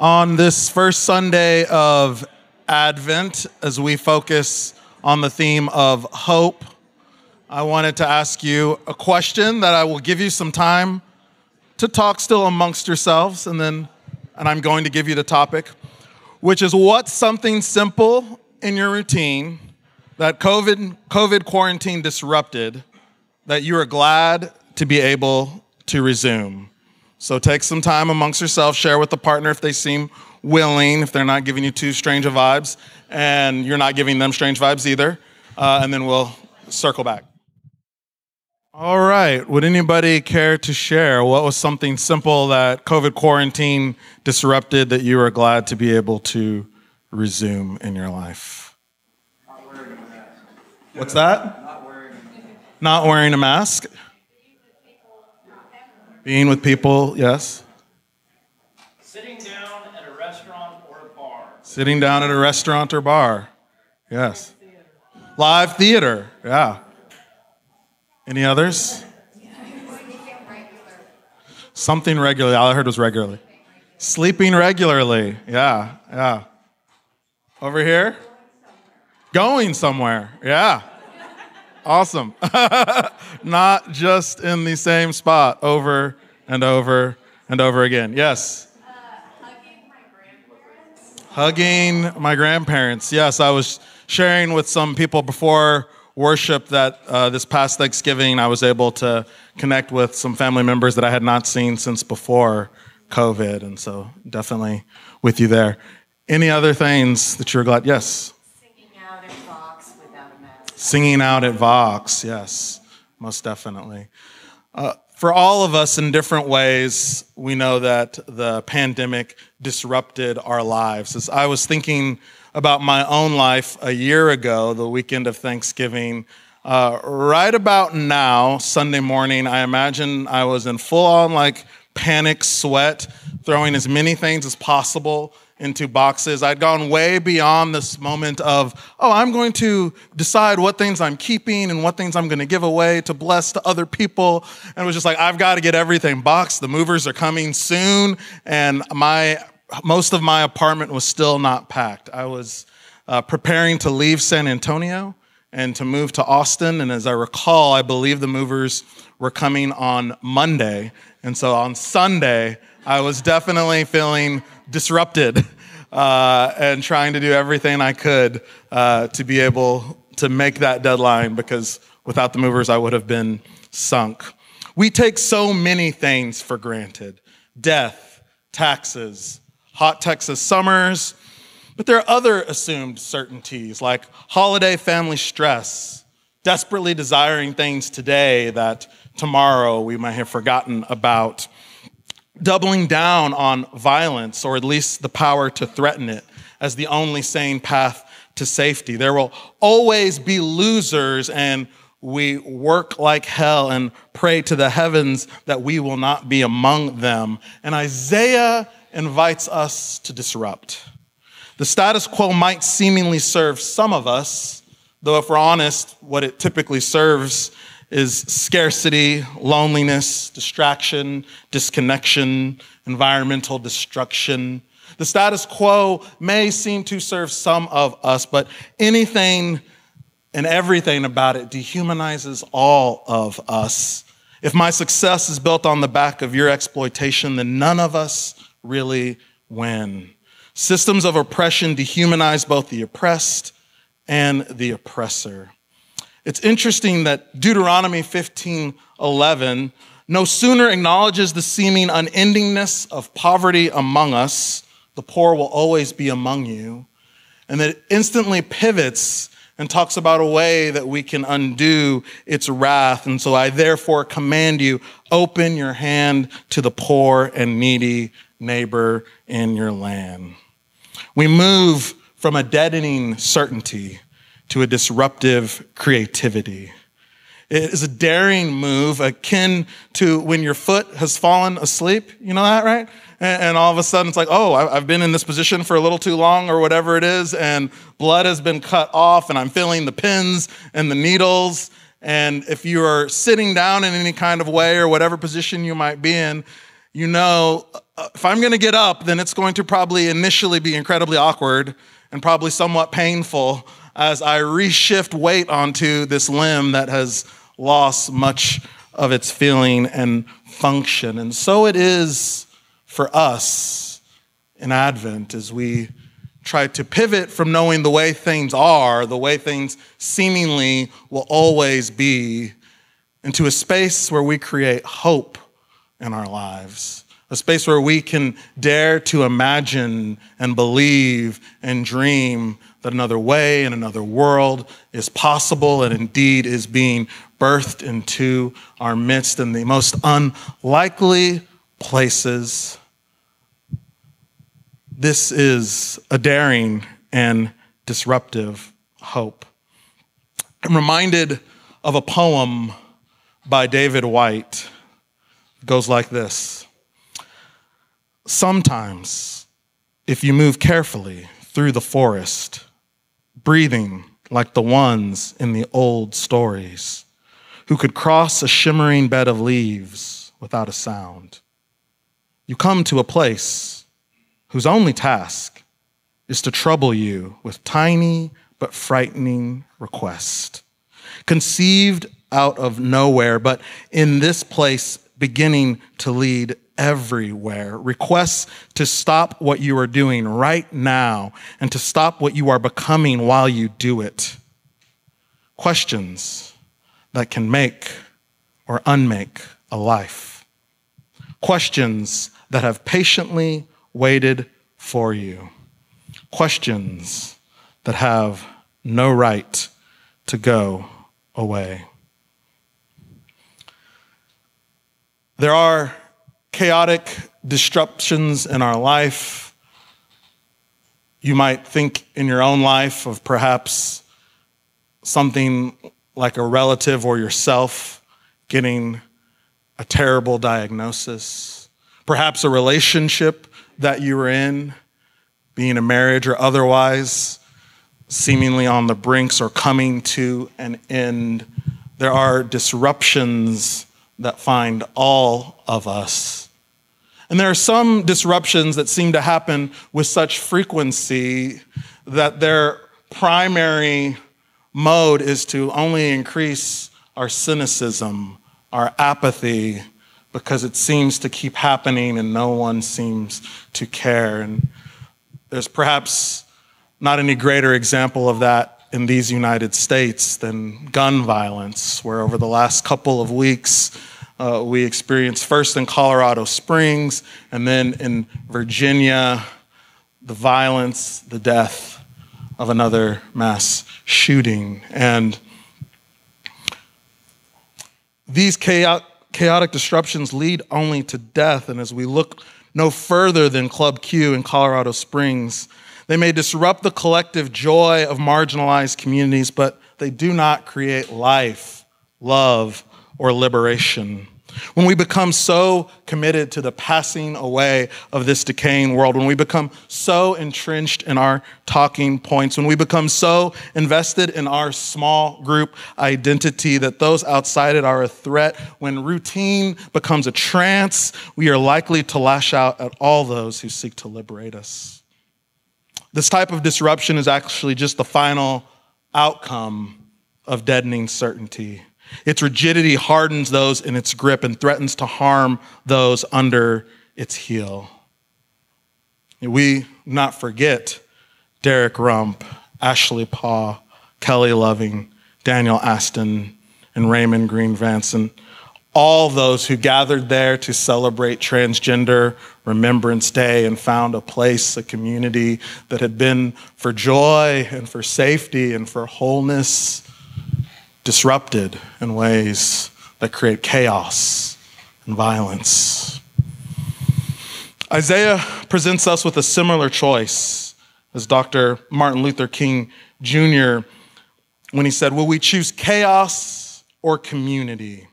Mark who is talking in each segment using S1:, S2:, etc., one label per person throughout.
S1: On this first Sunday of Advent, as we focus on the theme of hope, I wanted to ask you a question that I will give you some time to talk still amongst yourselves, and then and I'm going to give you the topic, which is what's something simple in your routine that COVID, COVID quarantine disrupted that you are glad to be able to resume. So take some time amongst yourselves, share with the partner if they seem willing, if they're not giving you too strange of vibes, and you're not giving them strange vibes either. Uh, and then we'll circle back. All right. Would anybody care to share what was something simple that COVID quarantine disrupted that you are glad to be able to resume in your life? Not wearing a mask. What's that? Not wearing, Not wearing a mask. Being with people, yes.
S2: Sitting down at a restaurant or a bar.
S1: Sitting down at a restaurant or bar, yes. Live theater, yeah. Any others? Something regularly. All I heard was regularly. Sleeping regularly, yeah, yeah. Over here? Going somewhere, yeah. Awesome. Not just in the same spot over and over and over again. Yes. Hugging my grandparents. Yes, I was sharing with some people before worship that uh, this past Thanksgiving I was able to connect with some family members that I had not seen since before COVID. And so definitely with you there. Any other things that you're glad? Yes. Singing out at Vox, yes, most definitely. Uh, for all of us in different ways, we know that the pandemic disrupted our lives. As I was thinking about my own life a year ago, the weekend of Thanksgiving, uh, right about now, Sunday morning, I imagine I was in full on like panic sweat, throwing as many things as possible into boxes. I'd gone way beyond this moment of, oh, I'm going to decide what things I'm keeping and what things I'm going to give away to bless to other people. And it was just like, I've got to get everything boxed. The movers are coming soon. And my, most of my apartment was still not packed. I was uh, preparing to leave San Antonio and to move to Austin. And as I recall, I believe the movers were coming on Monday. And so on Sunday, I was definitely feeling disrupted uh, and trying to do everything I could uh, to be able to make that deadline because without the movers, I would have been sunk. We take so many things for granted death, taxes, hot Texas summers, but there are other assumed certainties like holiday family stress, desperately desiring things today that tomorrow we might have forgotten about doubling down on violence, or at least the power to threaten it, as the only sane path to safety. There will always be losers, and we work like hell and pray to the heavens that we will not be among them. And Isaiah invites us to disrupt. The status quo might seemingly serve some of us, though, if we're honest, what it typically serves is scarcity, loneliness, distraction, disconnection, environmental destruction. The status quo may seem to serve some of us, but anything and everything about it dehumanizes all of us. If my success is built on the back of your exploitation, then none of us really win. Systems of oppression dehumanize both the oppressed and the oppressor. It's interesting that Deuteronomy 15 11 no sooner acknowledges the seeming unendingness of poverty among us, the poor will always be among you, and that it instantly pivots and talks about a way that we can undo its wrath. And so I therefore command you open your hand to the poor and needy neighbor in your land. We move from a deadening certainty to a disruptive creativity. It is a daring move akin to when your foot has fallen asleep. You know that, right? And, all of a sudden it's like, oh, I've been in this position for a little too long or whatever it is, and blood has been cut off, and I'm feeling the pins and the needles. And if you are sitting down in any kind of way or whatever position you might be in, you know uh, if I'm going to get up, then it's going to probably initially be incredibly awkward and probably somewhat painful as I reshift weight onto this limb that has lost much of its feeling and function. And so it is for us in Advent as we try to pivot from knowing the way things are, the way things seemingly will always be, into a space where we create hope in our lives. A space where we can dare to imagine and believe and dream that another way and another world is possible and indeed is being birthed into our midst in the most unlikely places. This is a daring and disruptive hope. I'm reminded of a poem by David Whyte. It goes like this Sometimes, if you move carefully through the forest, breathing like the ones in the old stories, who could cross a shimmering bed of leaves without a sound, you come to a place whose only task is to trouble you with tiny but frightening requests, conceived out of nowhere, but in this place beginning to lead everywhere. Requests to stop what you are doing right now and to stop what you are becoming while you do it. Questions that can make or unmake a life. Questions that have patiently waited for you. Questions that have no right to go away. There are chaotic disruptions in our life. You might think in your own life of perhaps something like a relative or yourself getting a terrible diagnosis, perhaps a relationship that you were in, being a marriage or otherwise, seemingly on the brinks or coming to an end. There are disruptions that find all of us. And there are some disruptions that seem to happen with such frequency that their primary mode is to only increase our cynicism, our apathy, because it seems to keep happening and no one seems to care. And there's perhaps not any greater example of that in these United States than gun violence, where over the last couple of weeks, uh, we experienced first in Colorado Springs and then in Virginia the violence, the death of another mass shooting. And these chaotic, chaotic disruptions lead only to death. And as we look no further than Club Q in Colorado Springs, they may disrupt the collective joy of marginalized communities, but they do not create life, love, or liberation. When we become so committed to the passing away of this decaying world, when we become so entrenched in our talking points, when we become so invested in our small group identity that those outside it are a threat, when routine becomes a trance, we are likely to lash out at all those who seek to liberate us. This type of disruption is actually just the final outcome of deadening certainty. Its rigidity hardens those in its grip and threatens to harm those under its heel. We not forget Derrick Rump, Ashley Paugh, Kelly Loving, Daniel Aston, and Raymond Green Vanson. All those who gathered there to celebrate Transgender Remembrance Day and found a place, a community that had been for joy and for safety and for wholeness disrupted in ways that create chaos and violence. Isaiah presents us with a similar choice as Dr. Martin Luther King Jr. when he said, Will we choose chaos or community?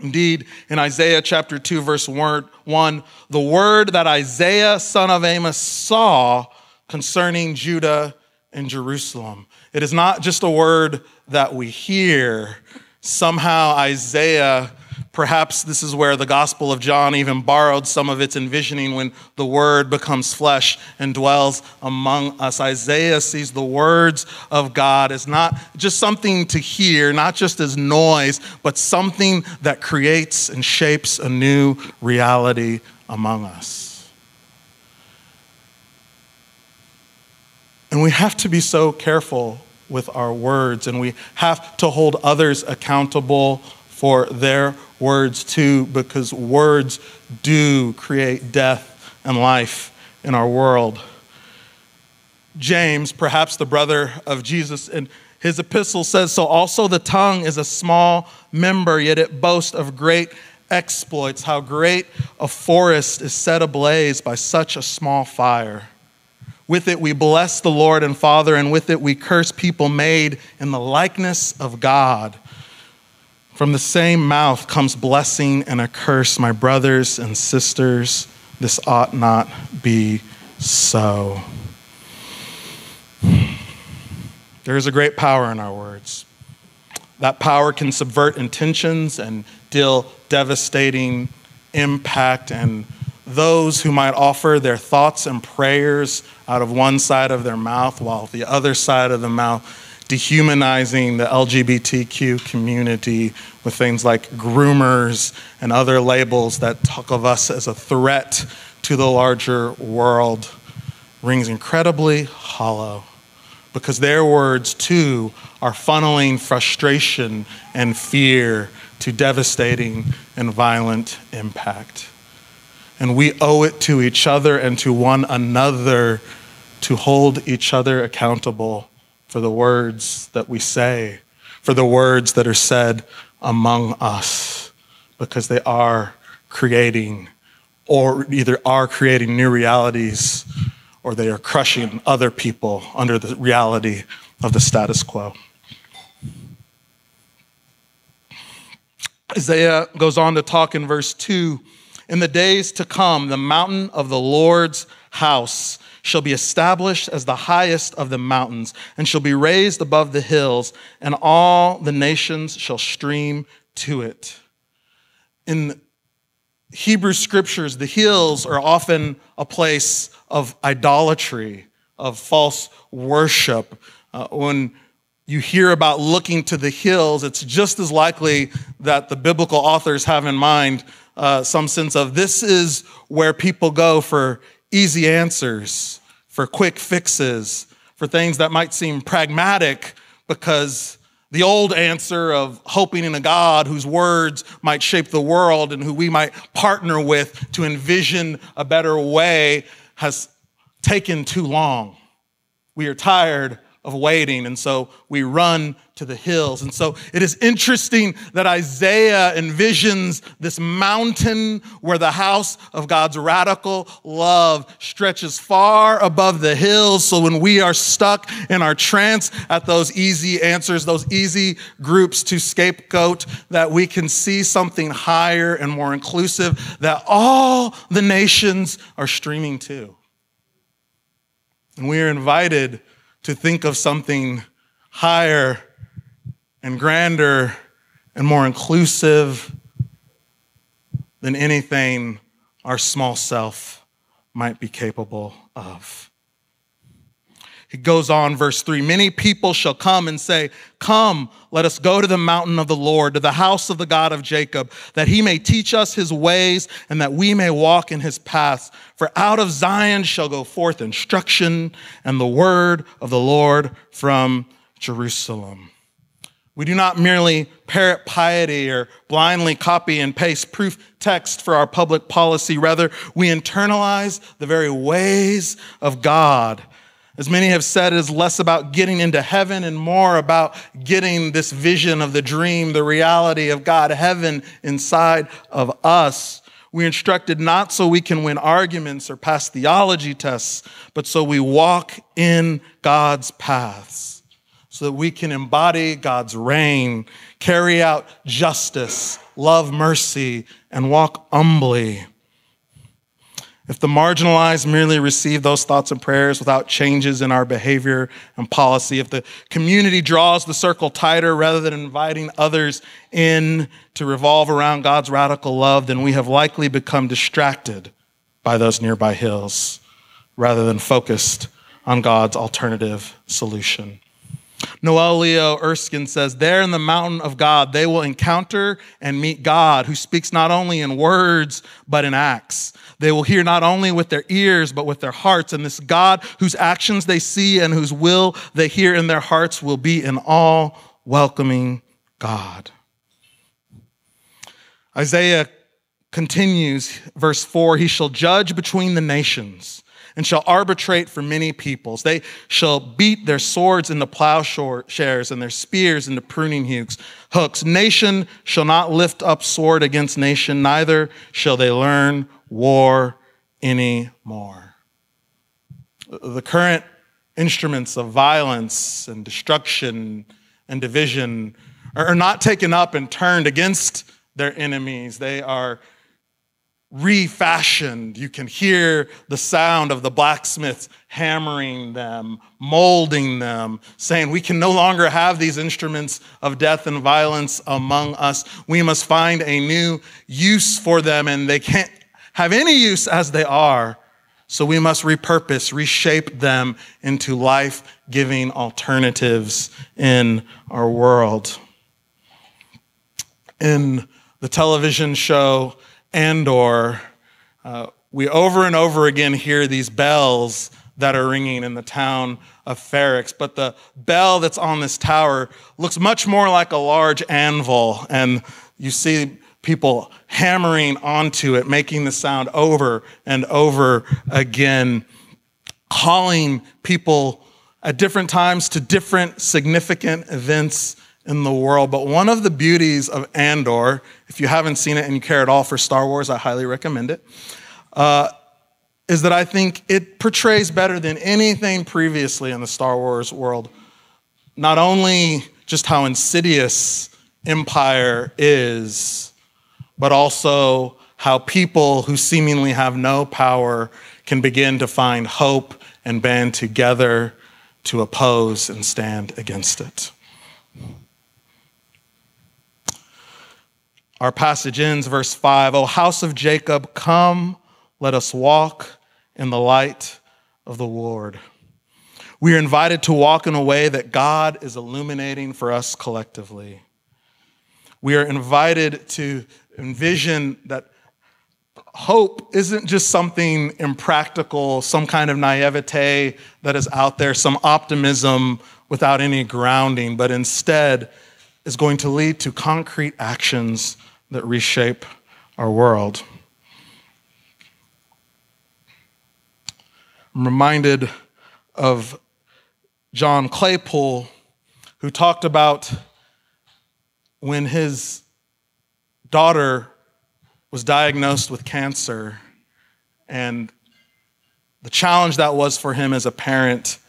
S1: Indeed, in Isaiah chapter 2, verse 1, the word that Isaiah, son of Amos, saw concerning Judah and Jerusalem. It is not just a word that we hear. Somehow Isaiah Perhaps this is where the Gospel of John even borrowed some of its envisioning when the Word becomes flesh and dwells among us. Isaiah sees the words of God as not just something to hear, not just as noise, but something that creates and shapes a new reality among us. And we have to be so careful with our words, and we have to hold others accountable for their words too, because words do create death and life in our world. James, perhaps the brother of Jesus, in his epistle says, So also the tongue is a small member, yet it boasts of great exploits. How great a forest is set ablaze by such a small fire. With it we bless the Lord and Father, and with it we curse people made in the likeness of God. From the same mouth comes blessing and a curse, my brothers and sisters. This ought not be so. There is a great power in our words. That power can subvert intentions and deal devastating impact, and those who might offer their thoughts and prayers out of one side of their mouth while the other side of the mouth dehumanizing the LGBTQ community with things like groomers and other labels that talk of us as a threat to the larger world rings incredibly hollow because their words too are funneling frustration and fear to devastating and violent impact. And we owe it to each other and to one another to hold each other accountable for the words that we say, for the words that are said among us, because they are creating, or either are creating new realities, or they are crushing other people under the reality of the status quo. Isaiah goes on to talk in verse 2 In the days to come, the mountain of the Lord's house shall be established as the highest of the mountains, and shall be raised above the hills, and all the nations shall stream to it. In Hebrew scriptures, the hills are often a place of idolatry, of false worship. Uh, when you hear about looking to the hills, it's just as likely that the biblical authors have in mind uh, some sense of this is where people go for easy answers, for quick fixes, for things that might seem pragmatic because the old answer of hoping in a God whose words might shape the world and who we might partner with to envision a better way has taken too long. We are tired of waiting. And so we run to the hills. And so it is interesting that Isaiah envisions this mountain where the house of God's radical love stretches far above the hills. So when we are stuck in our trance at those easy answers, those easy groups to scapegoat, that we can see something higher and more inclusive that all the nations are streaming to. And we are invited to think of something higher and grander and more inclusive than anything our small self might be capable of. He goes on, verse 3 Many people shall come and say, Come, let us go to the mountain of the Lord, to the house of the God of Jacob, that he may teach us his ways and that we may walk in his paths. For out of Zion shall go forth instruction and the word of the Lord from Jerusalem. We do not merely parrot piety or blindly copy and paste proof text for our public policy. Rather, we internalize the very ways of God as many have said, it is less about getting into heaven and more about getting this vision of the dream, the reality of God, heaven inside of us. We're instructed not so we can win arguments or pass theology tests, but so we walk in God's paths, so that we can embody God's reign, carry out justice, love mercy, and walk humbly if the marginalized merely receive those thoughts and prayers without changes in our behavior and policy, if the community draws the circle tighter rather than inviting others in to revolve around God's radical love, then we have likely become distracted by those nearby hills rather than focused on God's alternative solution. Noel Leo Erskine says, There in the mountain of God, they will encounter and meet God, who speaks not only in words, but in acts. They will hear not only with their ears, but with their hearts. And this God, whose actions they see and whose will they hear in their hearts, will be an all welcoming God. Isaiah continues, verse 4 He shall judge between the nations and shall arbitrate for many peoples. They shall beat their swords into plowshares and their spears into pruning hooks. Nation shall not lift up sword against nation, neither shall they learn war anymore. The current instruments of violence and destruction and division are not taken up and turned against their enemies. They are refashioned. You can hear the sound of the blacksmiths hammering them, molding them, saying, We can no longer have these instruments of death and violence among us. We must find a new use for them, and they can't have any use as they are. So we must repurpose, reshape them into life giving alternatives in our world. In the television show Andor, uh, we over and over again hear these bells that are ringing in the town of Ferrix. But the bell that's on this tower looks much more like a large anvil, and you see people hammering onto it, making the sound over and over again, calling people at different times to different significant events in the world. But one of the beauties of Andor, if you haven't seen it and you care at all for Star Wars, I highly recommend it. Uh, is that I think it portrays better than anything previously in the Star Wars world, not only just how insidious Empire is, but also how people who seemingly have no power can begin to find hope and band together to oppose and stand against it. Our passage ends, verse 5 O house of Jacob, come, let us walk in the light of the Lord. We are invited to walk in a way that God is illuminating for us collectively. We are invited to envision that hope isn't just something impractical, some kind of naivete that is out there, some optimism without any grounding, but instead is going to lead to concrete actions that reshape our world. I'm reminded of John Claypool, who talked about when his daughter was diagnosed with cancer and the challenge that was for him as a parent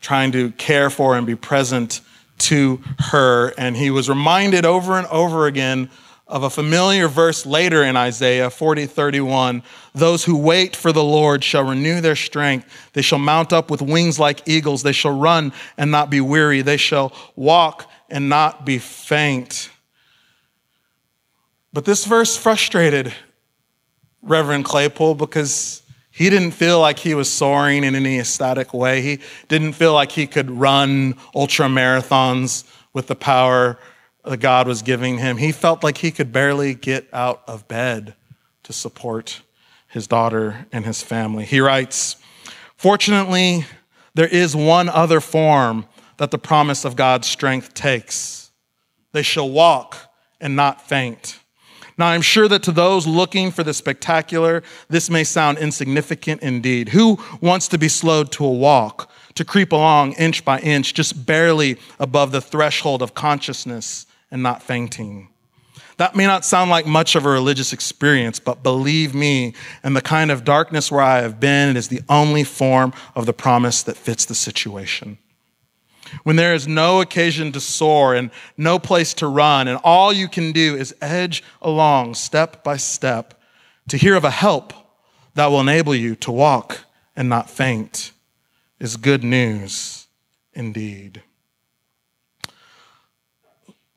S1: trying to care for and be present to her. And he was reminded over and over again of a familiar verse later in Isaiah 40 31. Those who wait for the Lord shall renew their strength. They shall mount up with wings like eagles. They shall run and not be weary. They shall walk and not be faint. But this verse frustrated Reverend Claypool because he didn't feel like he was soaring in any ecstatic way. He didn't feel like he could run ultra marathons with the power that God was giving him. He felt like he could barely get out of bed to support his daughter and his family. He writes, Fortunately, there is one other form that the promise of God's strength takes. They shall walk and not faint. Now, I'm sure that to those looking for the spectacular, this may sound insignificant indeed. Who wants to be slowed to a walk, to creep along inch by inch, just barely above the threshold of consciousness and not fainting. That may not sound like much of a religious experience, but believe me, in the kind of darkness where I have been, it is the only form of the promise that fits the situation. When there is no occasion to soar and no place to run, and all you can do is edge along step by step to hear of a help that will enable you to walk and not faint is good news indeed.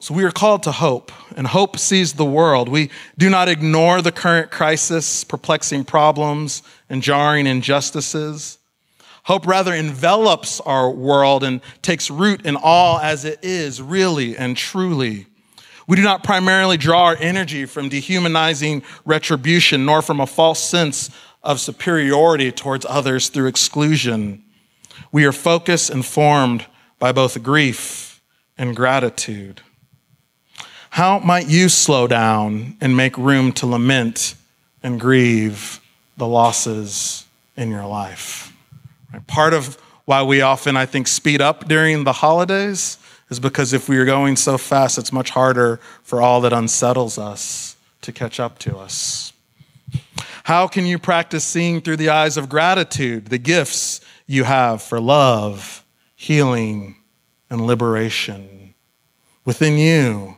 S1: So we are called to hope, and hope sees the world. We do not ignore the current crisis, perplexing problems, and jarring injustices. Hope rather envelops our world and takes root in all as it is, really and truly. We do not primarily draw our energy from dehumanizing retribution, nor from a false sense of superiority towards others through exclusion. We are focused and formed by both grief and gratitude. How might you slow down and make room to lament and grieve the losses in your life? Part of why we often, I think, speed up during the holidays is because if we are going so fast, it's much harder for all that unsettles us to catch up to us. How can you practice seeing through the eyes of gratitude the gifts you have for love, healing, and liberation within you?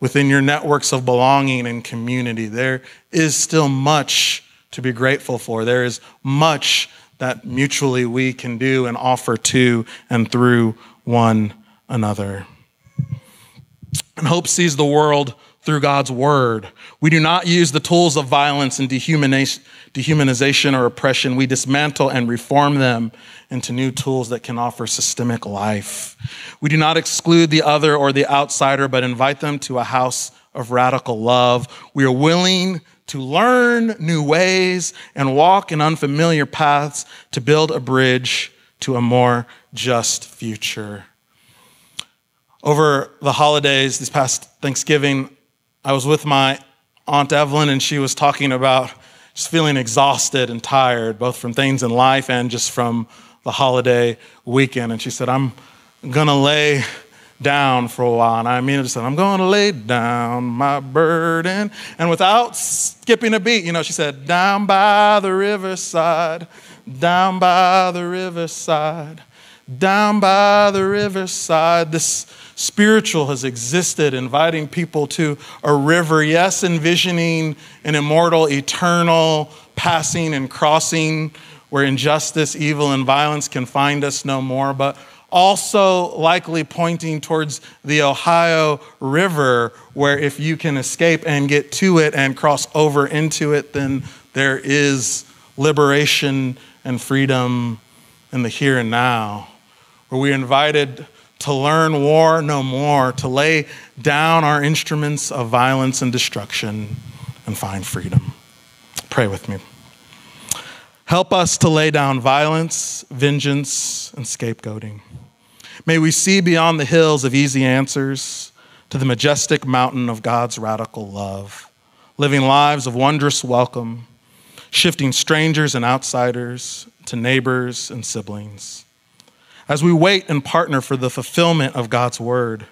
S1: within your networks of belonging and community. There is still much to be grateful for. There is much that mutually we can do and offer to and through one another. And hope sees the world through God's word. We do not use the tools of violence and dehumanization or oppression. We dismantle and reform them into new tools that can offer systemic life. We do not exclude the other or the outsider, but invite them to a house of radical love. We are willing to learn new ways and walk in unfamiliar paths to build a bridge to a more just future. Over the holidays, this past Thanksgiving, I was with my Aunt Evelyn, and she was talking about just feeling exhausted and tired, both from things in life and just from the holiday weekend. And she said, I'm to lay down for a while. And I immediately said, I'm going to lay down my burden. And without skipping a beat, you know, she said, Down by the riverside, down by the riverside, down by the riverside. This spiritual has existed, inviting people to a river, yes, envisioning an immortal, eternal passing and crossing where injustice, evil, and violence can find us no more, but also likely pointing towards the Ohio River, where if you can escape and get to it and cross over into it, then there is liberation and freedom in the here and now. Where we are invited to learn war no more, to lay down our instruments of violence and destruction and find freedom. Pray with me. Help us to lay down violence, vengeance, and scapegoating. May we see beyond the hills of easy answers to the majestic mountain of God's radical love, living lives of wondrous welcome, shifting strangers and outsiders to neighbors and siblings. As we wait and partner for the fulfillment of God's word,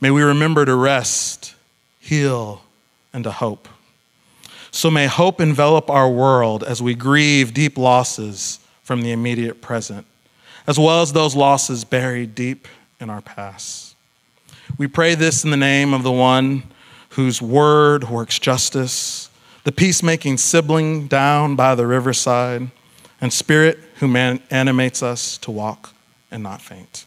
S1: may we remember to rest, heal, and to hope. So may hope envelop our world as we grieve deep losses from the immediate present, as well as those losses buried deep in our past. We pray this in the name of the one whose word works justice, the peacemaking sibling down by the riverside, and spirit who man- animates us to walk and not faint.